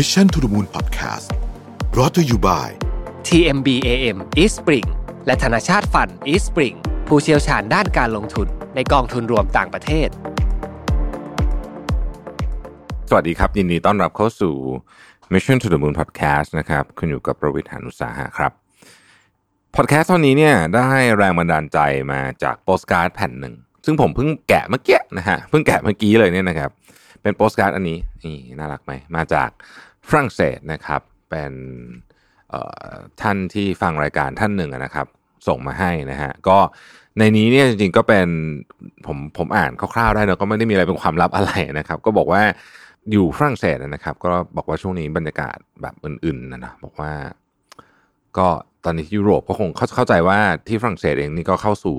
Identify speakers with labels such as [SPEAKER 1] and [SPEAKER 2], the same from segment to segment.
[SPEAKER 1] Mission to the Moon Podcast brought to you by
[SPEAKER 2] TMBAM East Spring และธนาชาติฟัน East Spring ผู้เชี่ยวชาญด้านการลงทุนในกองทุนรวมต่างประเทศ
[SPEAKER 3] สวัสดีครับ ยินดีต้อนรับเข้าสู่ Mission to the Moon Podcast นะครับ คุณอยู่กับประวิทยานุสาหะครับ พอดแคสต์ตอนนี้เนี่ยได้แรงบันดาลใจมาจากโปสการ์ดแผ่นหนึ่ง ซึ่งผมเพิ่งแกะเมื่อกี้นะฮะ เพิ่งแกะเมื่อกี้เลยเนี่ยนะครับ เป็นโปสการ์ดอันนี้นี่น่ารักไหมมาจากฝรั่งเศสนะครับ เป็นท่านที่ฟังรายการท่านหนึ่งนะครับ ส่งมาให้นะฮะก็ในนี้เนี่ยจริงๆก็เป็นผมผมอ่านคร่าวๆได้นะก็ไม่ได้มีอะไรเป็นความลับอะไรนะครับ ก็บอกว่าอยู่ฝรั่งเศสนะครับ ก็บอกว่าช่วงนี้บรรยากาศแบบอื่นๆนะนะบอกว่า ก็ตอนนี้ยุโรปก็คงเข้าเข้าใจว่าที่ฝรั่งเศสเองนี่ก็เข้าสู่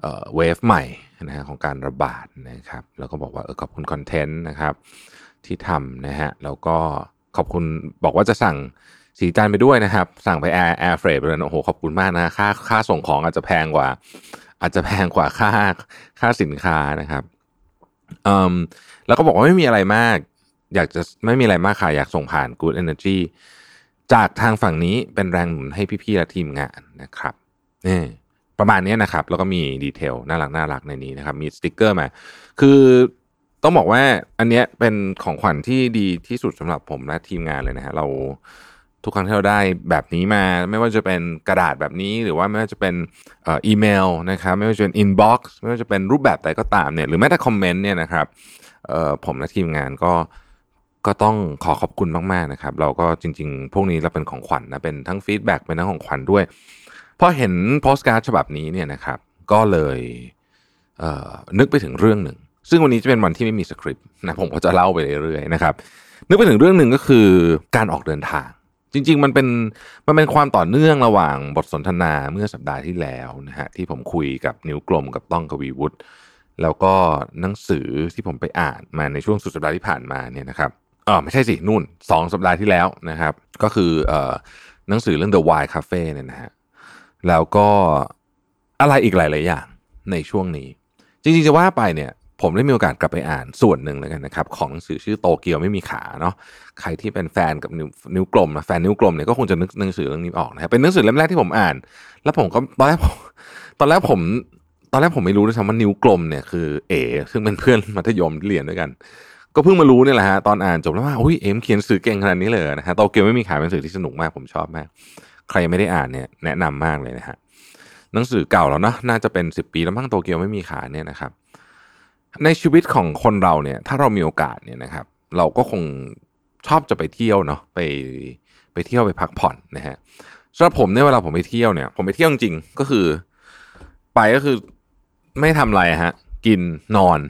[SPEAKER 3] เออ wave ใหม่นะฮะของการระบาดนะครับ แล้วก็บอกว่าเออขอบคุณ content นะครับ ที่ทำนะฮะแล้วก็ขอบคุณบอกว่าจะสั่งสีจานไปด้วยนะครับ สั่งไป air air freight ไปเลยนะโอ้โหขอบคุณมากนะค่าค่าส่งของอาจจะแพงกว่า อาจจะแพงกว่าค่าค่าสินค้านะครับอืมแล้วก็บอกว่าไม่มีอะไรมาก อยากจะไม่มีอะไรมากค่ะอยากส่งผ่าน Good Energy จากทางฝั่งนี้เป็นแรงหนุนให้พี่ๆและทีมงานนะครับนี่ ประมาณนี้นะครับ แล้วก็มี detail น่ารักน่ารักในนี้นะครับ มีสติกเกอร์มา คือต้องบอกว่าอันเนี้ยเป็นของขวัญที่ดีที่สุดสำหรับผมและทีมงานเลยนะฮะเราทุกครั้งที่เราได้แบบนี้มา ไม่ว่าจะเป็นกระดาษแบบนี้ หรือว่าไม่ว่าจะเป็นอีเมลนะครับ ไม่ว่าจะเป็น inbox ไม่ว่าจะเป็นรูปแบบใดก็ตามเนี่ยหรือแม้แต่ comment เนี่ยนะครับผมและทีมงานก็ก็ต้องขอขอบคุณมาก ๆ นะครับ เราก็จริง ๆ พวกนี้เราเป็นของขวัญนะเป็นทั้ง feedback เป็นทั้งของขวัญด้วย พอเห็นโพสการ์ดฉบับนี้เนี่ยนะครับ ก็เลยเนึกไปถึงเรื่องหนึ่ง ซึ่งวันนี้จะเป็นวันที่ไม่มีสคริปต์นะผมก็จะเล่าไปเรื่อยๆนะครับ นึกไปถึงเรื่องหนึ่งก็คือการออกเดินทาง จริง ๆ มันเป็นมันเป็นความต่อเนื่องระหว่างบทสนทนาเมื่อสัปดาห์ที่แล้วนะฮะที่ผมคุยกับนิ้วกลมกับต้องกวีวุฒิแล้วก็หนังสือที่ผมไปอ่านมาในช่วงสุดสัปดาห์ที่ผ่านมาเนี่ยนะครับเออไม่ใช่สินู่นสองสัปดาห์ที่แล้วนะครับ ก็คือเอ่อหนังสือเรื่อง The Wine Cafe เนี่ยนะฮะ แล้วก็อะไรอีกหลาย ๆ อย่างในช่วงนี้ จริง ๆ จะว่าไปเนี่ย ผมได้มีโอกาสกลับไปอ่านส่วนหนึ่งแล้วกันนะครับ ของหนังสือชื่อโตเกียวไม่มีขาเนาะใครที่เป็นแฟนกับนิ้วนิ้วกลมนะแฟนนิ้วกลมเนี่ยก็คงจะนึกหนังสือเรื่องนี้ออกนะครับเป็นหนังสือเล่มแรกที่ผมอ่าน แล้วผมก็ตอนแรกผมตอนแรกผมตอนแรกผมไม่รู้ด้วยซ้ำว่านิ้วกลมเนี่ยคือเอซึ่งเป็นเพื่อนมัธยมที่เรียนด้วยกัน ก็เพิ่งมารู้เนี่ยแหละฮะตอนอ่านจบแล้วว่าอุ้ยเอ็มเขียนสื่อเก่งขนาดนี้เลยนะฮะโตเกียวไม่มีขายเป็นสื่อที่สนุกมากผมชอบมาก ใครยังไม่ได้อ่านเนี่ยแนะนำมากเลยนะฮะหนังสือเก่าแล้วเนาะน่าจะเป็นสิบปีแล้วมั้งโตเกียวไม่มีขายเนี่ยนะครับ ในชีวิตของคนเราเนี่ยถ้าเรามีโอกาสเนี่ยนะครับ เราก็คงชอบจะไปเที่ยวเนาะไปไปเที่ยวไปพักผ่อนนะฮะสำหรับผมเนี่ยเวลาผมไปเที่ยวเนี่ย ผมไปเที่ยวจริงก็คือ ไปก็คือไม่ทำอะไรฮะ กินนอน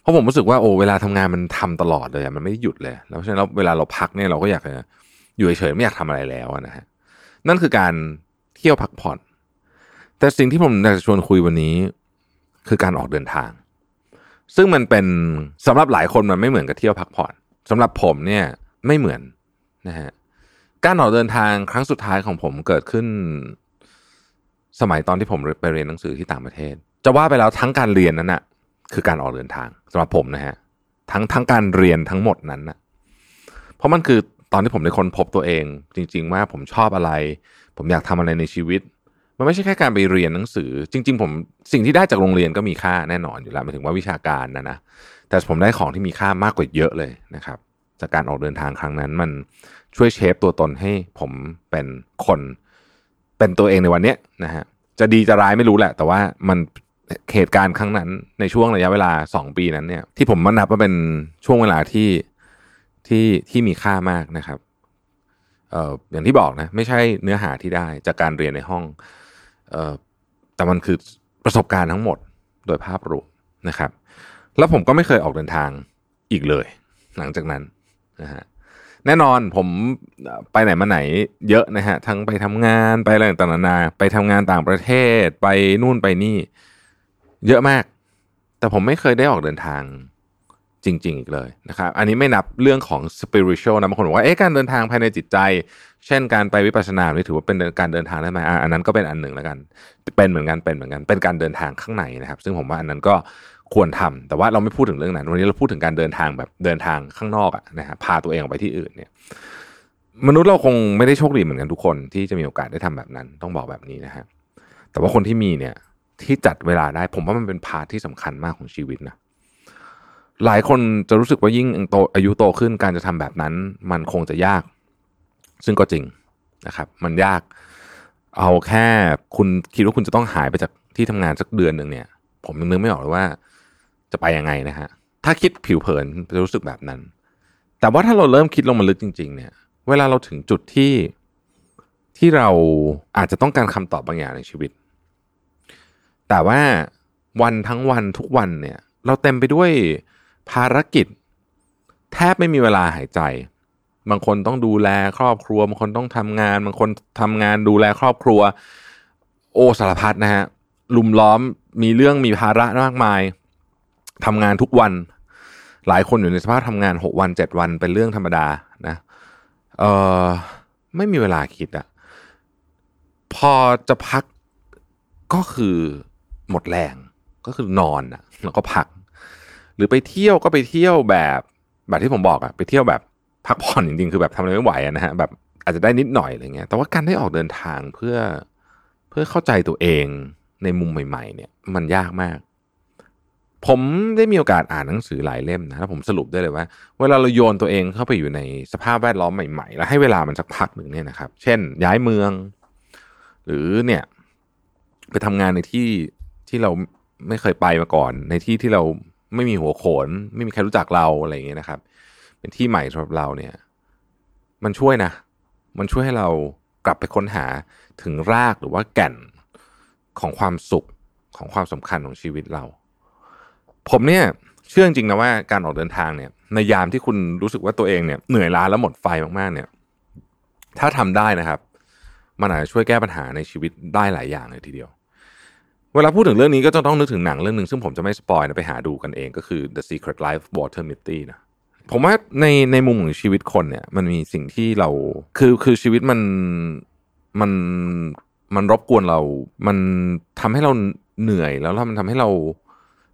[SPEAKER 3] เพราะผมรู้สึกว่าโอ้เวลาทำงานมันทำตลอดเลยมันไม่หยุดเลย แล้วเพราะฉะนั้นเวลาเราพักเนี่ยเราก็อยากจะอยู่เฉยๆไม่อยากทำอะไรแล้วนะฮะ นั่นคือการเที่ยวพักผ่อน แต่สิ่งที่ผมอยากจะชวนคุยวันนี้ คือการออกเดินทาง ซึ่งมันเป็นสำหรับหลายคนมันไม่เหมือนกับเที่ยวพักผ่อนสำหรับผมเนี่ยไม่เหมือนนะฮะการออกเดินทางครั้งสุดท้ายของผมเกิดขึ้น สมัยตอนที่ผมไปเรียนหนังสือที่ต่างประเทศ จะว่าไปแล้วทั้งการเรียนนั้นน่ะคือการออกเดินทางสำหรับผมนะฮะทั้งทั้งการเรียนทั้งหมดนั้นนะเพราะมันคือ ตอนที่ผมได้ค้นพบตัวเอง จริง ๆ ว่าผมชอบอะไร ผมอยากทำอะไรในชีวิต มันไม่ใช่แค่การไปเรียนหนังสือ จริง ๆ ผมสิ่งที่ได้จากโรงเรียนก็มีค่าแน่นอนอยู่แล้วหมายถึงว่าวิชาการนะนะแต่ผมได้ของที่มีค่ามากกว่าเยอะเลยนะครับจากการออกเดินทางครั้งนั้นมันช่วยเชฟตัวตนให้ผมเป็นคนเป็นตัวเองในวันนี้นะฮะจะดีจะร้ายไม่รู้แหละ แต่ว่ามันเหตุการณ์ครั้งนั้นในช่วงระยะเวลาสองปีนั้นเนี่ยที่ผมมันนับว่าเป็นช่วงเวลาที่ ที่ที่มีค่ามากนะครับเอ่ออย่างที่บอกนะไม่ใช่เนื้อหาที่ได้จากการเรียนในห้องเอ่อแต่มันคือประสบการณ์ทั้งหมดโดยภาพรวมนะครับ แล้วผมก็ไม่เคยออกเดินทางอีกเลย หลังจากนั้นนะฮะแน่นอนผมไปไหนมาไหนเยอะนะฮะทั้งไปทำงานไปอะไรต่างๆนานาไปทำงานต่างประเทศไปนู่นไปนี่ เยอะมาก แต่ผมไม่เคยได้ออกเดินทาง จริง ๆ อีกเลยนะครับอันนี้ไม่นับเรื่องของ spiritual นะบางคนบอกว่าเอ๊ะการเดินทางภายในจิตใจ เช่นการไปวิปัสสนานี่ถือว่าเป็นการเดินทางได้ไหมอันนั้นก็เป็นอันหนึ่งแล้วกัน เป็นเหมือนกันเป็นเหมือนกันเป็นการเดินทางข้างในนะครับ ซึ่งผมว่าอันนั้นก็ควรทำแต่ว่าเราไม่พูดถึงเรื่องนั้นวันนี้เราพูดถึงการเดินทางแบบเดินทางข้างนอกอะนะฮะพาตัวเองออกไปที่อื่นเนี่ยมนุษย์เราคงไม่ได้โชคดีเหมือนกันทุกคนที่จะมีโอกาสได้ทำแบบนั้น ต้องบอกแบบนี้นะฮะแต่ว่าคนที่มีเนี่ยที่จัดเวลาได้ผมว่ามันเป็นพาร์ทที่สำคัญมากของชีวิตนะ หลายคนจะรู้สึกว่ายิ่งโตอายุโตขึ้นการจะทำแบบนั้น มันคงจะยาก ซึ่งก็จริงนะครับ มันยาก เอาแค่คุณคิดว่าคุณจะต้องหายไปจากที่ทำงานสักเดือนหนึ่งเนี่ย ผมยังนึกไม่ออกเลยว่า จะไปยังไงนะฮะถ้าคิดผิวเผินจะรู้สึกแบบนั้น แต่ว่าถ้าเราเริ่มคิดลงมาลึกจริง ๆ เนี่ย เวลาเราถึงจุดที่ที่เราอาจจะต้องการคำตอบบางอย่างในชีวิต แต่ว่าวันทั้งวันทุกวันเนี่ย เราเต็มไปด้วย ภารกิจ แทบไม่มีเวลาหายใจ บางคนต้องดูแลครอบครัว บางคนต้องทำงาน บางคนทำงานดูแลครอบครัว โอสารพัดนะฮะลุมล้อมมีเรื่องมีภาระมากมายทำงานทุกวัน หลายคนอยู่ในสภาพทำงานหกวันเจ็ดวันเป็นเรื่องธรรมดานะเออไม่มีเวลาคิดอะพอจะพักก็คือหมดแรงก็คือนอนอะแล้วก็พัก หรือไปเที่ยวก็ไปเที่ยวแบบแบบที่ผมบอกอะไปเที่ยวแบบพักผ่อนจริงๆคือแบบทำอะไรไม่ไหวนะฮะแบบอาจจะได้นิดหน่อยอะไรเงี้ยแต่ว่าการได้ออกเดินทางเพื่อเพื่อเข้าใจตัวเองในมุมใหม่ ๆ เนี่ย มันยากมาก ผมได้มีโอกาสอ่านหนังสือหลายเล่มนะแล้วผมสรุปได้เลยว่า เวลาเราโยนตัวเองเข้าไปอยู่ในสภาพแวดล้อมใหม่ ๆ แล้วให้เวลามันสักพักหนึ่งเนี่ยนะครับ เช่น ย้ายเมือง หรือเนี่ย ไปทำงานในที่ที่เราไม่เคยไปมาก่อน ในที่ที่เรา ไม่มีหัวโขน ไม่มีใครรู้จักเราอะไรอย่างเงี้ยนะครับ เป็นที่ใหม่สำหรับเราเนี่ย มันช่วยนะ มันช่วยให้เรากลับไปค้นหาถึงรากหรือว่าแก่นของความสุขของความสำคัญของชีวิตเรา ผมเนี่ยเชื่อจริงนะว่าการออกเดินทางเนี่ยในยามที่คุณรู้สึกว่าตัวเองเนี่ยเหนื่อยล้าแล้วหมดไฟมากๆ เนี่ย ถ้าทำได้นะครับ มันอาจจะช่วยแก้ปัญหาในชีวิตได้หลายอย่างเลยทีเดียว เวลาพูดถึงเรื่องนี้ก็จะต้องนึกถึงหนังเรื่องหนึ่งซึ่งผมจะไม่สปอยนะไปหาดูกันเองก็คือ The Secret Life of Walter Mitty นะผมว่าในในมุมของชีวิตคนเนี่ย มันมีสิ่งที่เราคือคือชีวิตมันมันมันรบกวนเรา มันทำให้เราเหนื่อยแล้วมันทำให้เรา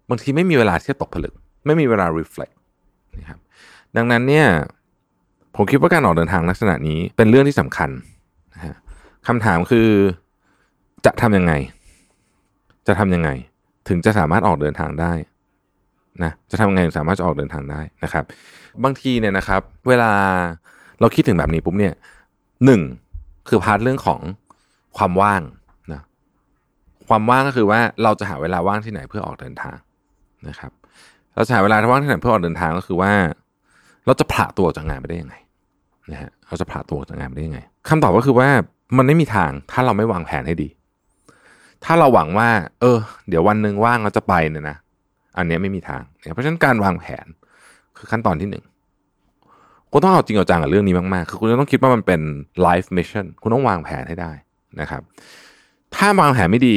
[SPEAKER 3] บางทีไม่มีเวลาที่จะตกผลึก ไม่มีเวลา reflect นะครับดังนั้นเนี่ยผมคิดว่าการออกเดินทางลักษณะนี้เป็นเรื่องที่สำคัญนะฮะคำถามคือจะทำยังไง จะทำยังไง ถึงจะสามารถออกเดินทางได้นะจะทำยังไงถึงสามารถจะออกเดินทางได้นะครับ บางทีเนี่ยนะครับ เวลาเราคิดถึงแบบนี้ปุ๊บเนี่ยหนึ่งคือพาร์ทเรื่องของความว่างนะความว่างก็คือว่าเราจะหาเวลาว่างที่ไหนเพื่อออกเดินทางนะครับ เราจะหาเวลาว่างที่ไหนเพื่อออกเดินทางก็คือว่า เราจะผ่าตัวจากงานไปได้ยังไงนะฮะเราจะผ่าตัวจากงานไปได้ยังไงคำตอบก็คือว่ามันไม่มีทางถ้าเราไม่วางแผนให้ดี ถ้าเราหวังว่า เออ เดี๋ยววันหนึ่งว่างเราจะไปเนี่ยนะอันนี้ไม่มีทาง เพราะฉะนั้นการวางแผนคือขั้นตอนที่หนึ่งคุณต้องเอาจริงเอาจังกับเรื่องนี้มากๆ คือคุณจะต้องคิดว่ามันเป็น life mission คุณต้องวางแผนให้ได้นะครับ ถ้าวางแผนไม่ดี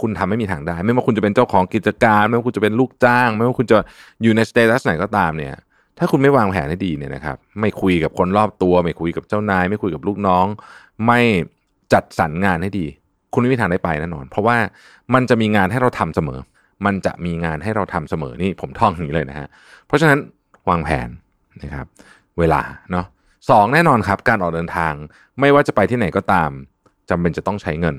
[SPEAKER 3] คุณทำไม่มีทางได้ ไม่ว่าคุณจะเป็นเจ้าของกิจการ ไม่ว่าคุณจะเป็นลูกจ้าง ไม่ว่าคุณจะอยู่ในสเตตัสไหนก็ตามเนี่ย ถ้าคุณไม่วางแผนให้ดีเนี่ยนะครับ ไม่คุยกับคนรอบตัว ไม่คุยกับเจ้านาย ไม่คุยกับลูกน้อง ไม่จัดสรรงานให้ดี คุณไม่มีทางได้ไปแน่นอน เพราะว่ามันจะมีงานให้เราทำเสมอ มันจะมีงานให้เราทำเสมอนี่ผมท่องอย่างนี้เลยนะฮะเพราะฉะนั้นวางแผนนะครับเวลาเนาะสองแน่นอนครับ การออกเดินทางไม่ว่าจะไปที่ไหนก็ตามจำเป็นจะต้องใช้เงิน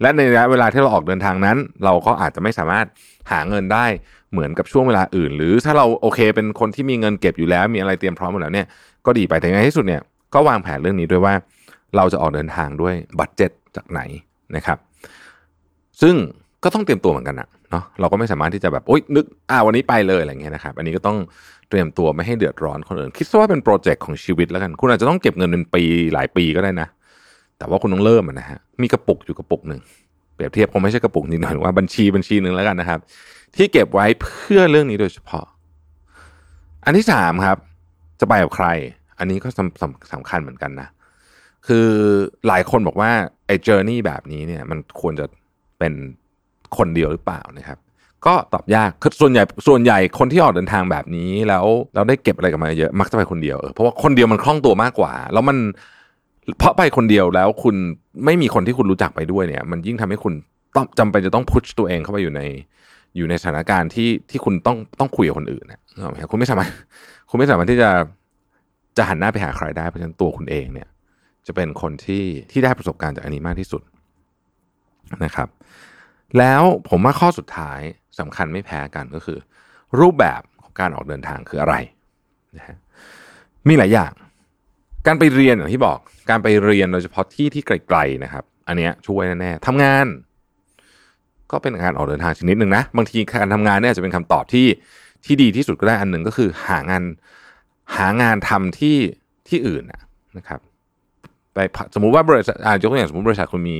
[SPEAKER 3] และในระยะเวลาที่เราออกเดินทางนั้น เราก็อาจจะไม่สามารถหาเงินได้เหมือนกับช่วงเวลาอื่น หรือถ้าเราโอเคเป็นคนที่มีเงินเก็บอยู่แล้ว มีอะไรเตรียมพร้อมหมดแล้วเนี่ยก็ดีไปแต่ในที่สุดเนี่ยก็วางแผนเรื่องนี้ด้วยว่า เราจะออกเดินทางด้วย budget จากไหน นะครับ ซึ่งก็ต้องเตรียมตัวเหมือนกันนะเนาะเราก็ไม่สามารถที่จะแบบโอ๊ยนึกอ่าวันนี้ไปเลยอะไรเงี้ยนะครับ อันนี้ก็ต้องเตรียมตัวไม่ให้เดือดร้อนคนอื่น คิดซะว่าเป็น project ของชีวิตแล้วกัน คุณอาจจะต้องเก็บเงินเป็นปีหลายปีก็ได้นะ แต่ว่าคุณต้องเริ่มนะฮะมีกระปุกอยู่กระปุกหนึ่งเปรียบเทียบคงไม่ใช่กระปุกนี้หน่อยว่าบัญชีบัญชีหนึ่งแล้วกันนะครับ ที่เก็บไว้เพื่อเรื่องนี้โดยเฉพาะ อันที่สามครับ จะไปกับใคร อันนี้ก็สำสำสำคัญเหมือนกันนะคือหลายคนบอกว่า ไอ้เจอร์นี่แบบนี้เนี่ยมันควรจะเป็นคนเดียวหรือเปล่านะครับ ก็ตอบยากคือส่วนใหญ่ส่วนใหญ่คนที่ออกเดินทางแบบนี้แล้วเราได้เก็บอะไรกันมาเยอะมักจะไปคนเดียวเออเพราะว่าคนเดียวมันคล่องตัวมากกว่า แล้วมันเพราะไปคนเดียวแล้วคุณไม่มีคนที่คุณรู้จักไปด้วยเนี่ย มันยิ่งทำให้คุณต้องจำเป็นจะต้องพุชตัวเองเข้าไปอยู่ในอยู่ในสถานการณ์ที่ที่คุณต้องต้องคุยกับคนอื่นนะนึกออกไหมครับคุณไม่สามารถคุณไม่สามารถที่จะจะหันหน้าไปหาใครได้เพราะฉะนั้นตัวคุณเองเนี่ย จะเป็นคนที่ที่ได้ประสบการณ์จากอันนี้มากที่สุดนะครับ แล้วผมว่าข้อสุดท้ายสำคัญไม่แพ้กันก็คือ รูปแบบของการออกเดินทางคืออะไรนะฮะมีหลายอย่าง การไปเรียนอย่างที่บอก การไปเรียนโดยเฉพาะที่ที่ไกลๆนะครับ อันเนี้ยช่วยแน่ๆทำงาน ก็เป็นการออกเดินทางชนิดหนึ่งนะบางทีการทำงานเนี่ยอาจจะเป็นคำตอบที่ที่ดีที่สุดก็ได้อันหนึ่งก็คือหางานหางานทำที่ที่อื่นนะครับ ไปสมมุติว่าบริษัทอ่ายกตัวอย่างสมมติบริษัทคุณมี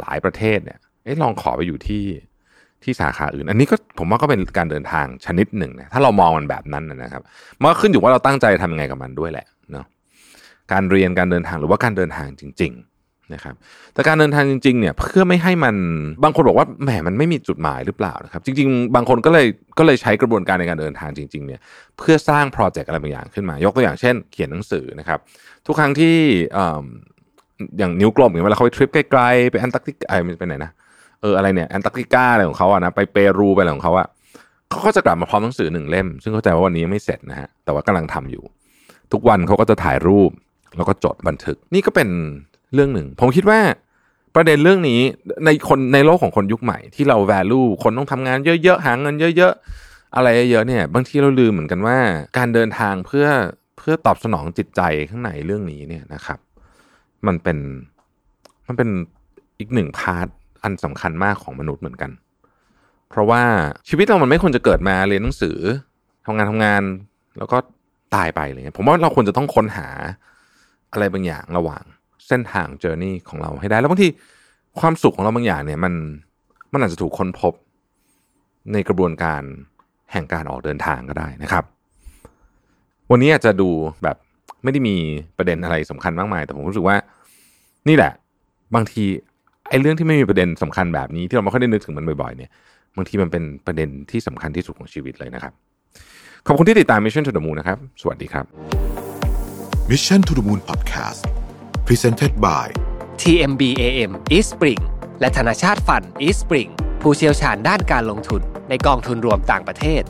[SPEAKER 3] หลายประเทศเนี่ยเอ๊ะลองขอไปอยู่ที่ที่สาขาอื่น อันนี้ก็ผมว่าก็เป็นการเดินทางชนิดหนึ่งนะถ้าเรามองมันแบบนั้นนะครับมันก็ขึ้นอยู่ว่าเราตั้งใจทำยังไงกับมันด้วยแหละเนาะการเรียนการเดินทางหรือว่าการเดินทางจริง ๆ นะครับแต่การเดินทางจริงๆเนี่ยเพื่อไม่ให้มันบางคนบอกว่าแหมมันไม่มีจุดหมายหรือเปล่านะครับจริง ๆ บางคนก็เลยก็เลยใช้กระบวนการในการเดินทางจริงๆเนี่ยเพื่อสร้างโปรเจกต์อะไรบางอย่างขึ้นมา ยกตัวอย่างเช่น เขียนหนังสือนะครับทุกครั้งที่อย่างนิ้วกลมอย่างเวลาเขาไปทริปไกลๆไปแอนตาร์กติกาไปไหนนะเอออะไรเนี่ยแอนตาร์กติกาอะไรของเขาอะนะไปเปรูไปอะไรของเขาอะเขาก็จะกลับมาพร้อมหนังสือหนึ่งเล่ม ซึ่งเข้าใจว่าวันนี้ยังไม่เสร็จนะฮะแต่ว่ากำลังทำอยู่ ทุกวันเขาก็จะถ่ายรูปแล้วก็จดบันทึกนี่ก็เป็น เรื่องหนึ่ง ผมคิดว่าประเด็นเรื่องนี้ในคนในโลกของคนยุคใหม่ที่เรา value คนต้องทำงานเยอะๆหาเงินเยอะๆ อะไรเยอะๆเนี่ยบางทีเราลืมเหมือนกันว่า การเดินทางเพื่อเพื่อตอบสนองจิตใจข้างในเรื่องนี้เนี่ยนะครับ มันเป็นมันเป็นอีกหนึ่ง part อันสำคัญมากของมนุษย์เหมือนกัน เพราะว่าชีวิตเรามันไม่ควรจะเกิดมาเรียนหนังสือทำงานทำงานแล้วก็ตายไปเงี้ยผมว่าเราควรจะต้องค้นหาอะไรบางอย่างระหว่าง เส้นทาง journey ของเราให้ได้ แล้วบางทีความสุขของเราบางอย่างเนี่ยมันมันอาจจะถูกค้นพบในกระบวนการแห่งการออกเดินทางก็ได้นะครับ วันนี้อาจจะดูแบบไม่ได้มีประเด็นอะไรสำคัญมากมาย แต่ผมรู้สึกว่า นี่แหละ บางทีไอ้เรื่องที่ไม่มีประเด็นสำคัญแบบนี้ที่เราไม่ค่อยได้นึกถึงมันบ่อยๆเนี่ยบางทีมันเป็นประเด็นที่สำคัญที่สุดของชีวิตเลยนะครับ ขอบคุณที่ติดตาม Mission to the Moon นะครับ สวัสดีครับ
[SPEAKER 1] Mission to the Moon Podcast Presented by
[SPEAKER 2] TMB AM East Spring และธนาชาติฟัน East Spring ผู้เชี่ยวชาญด้านการลงทุนในกองทุนรวมต่างประเทศ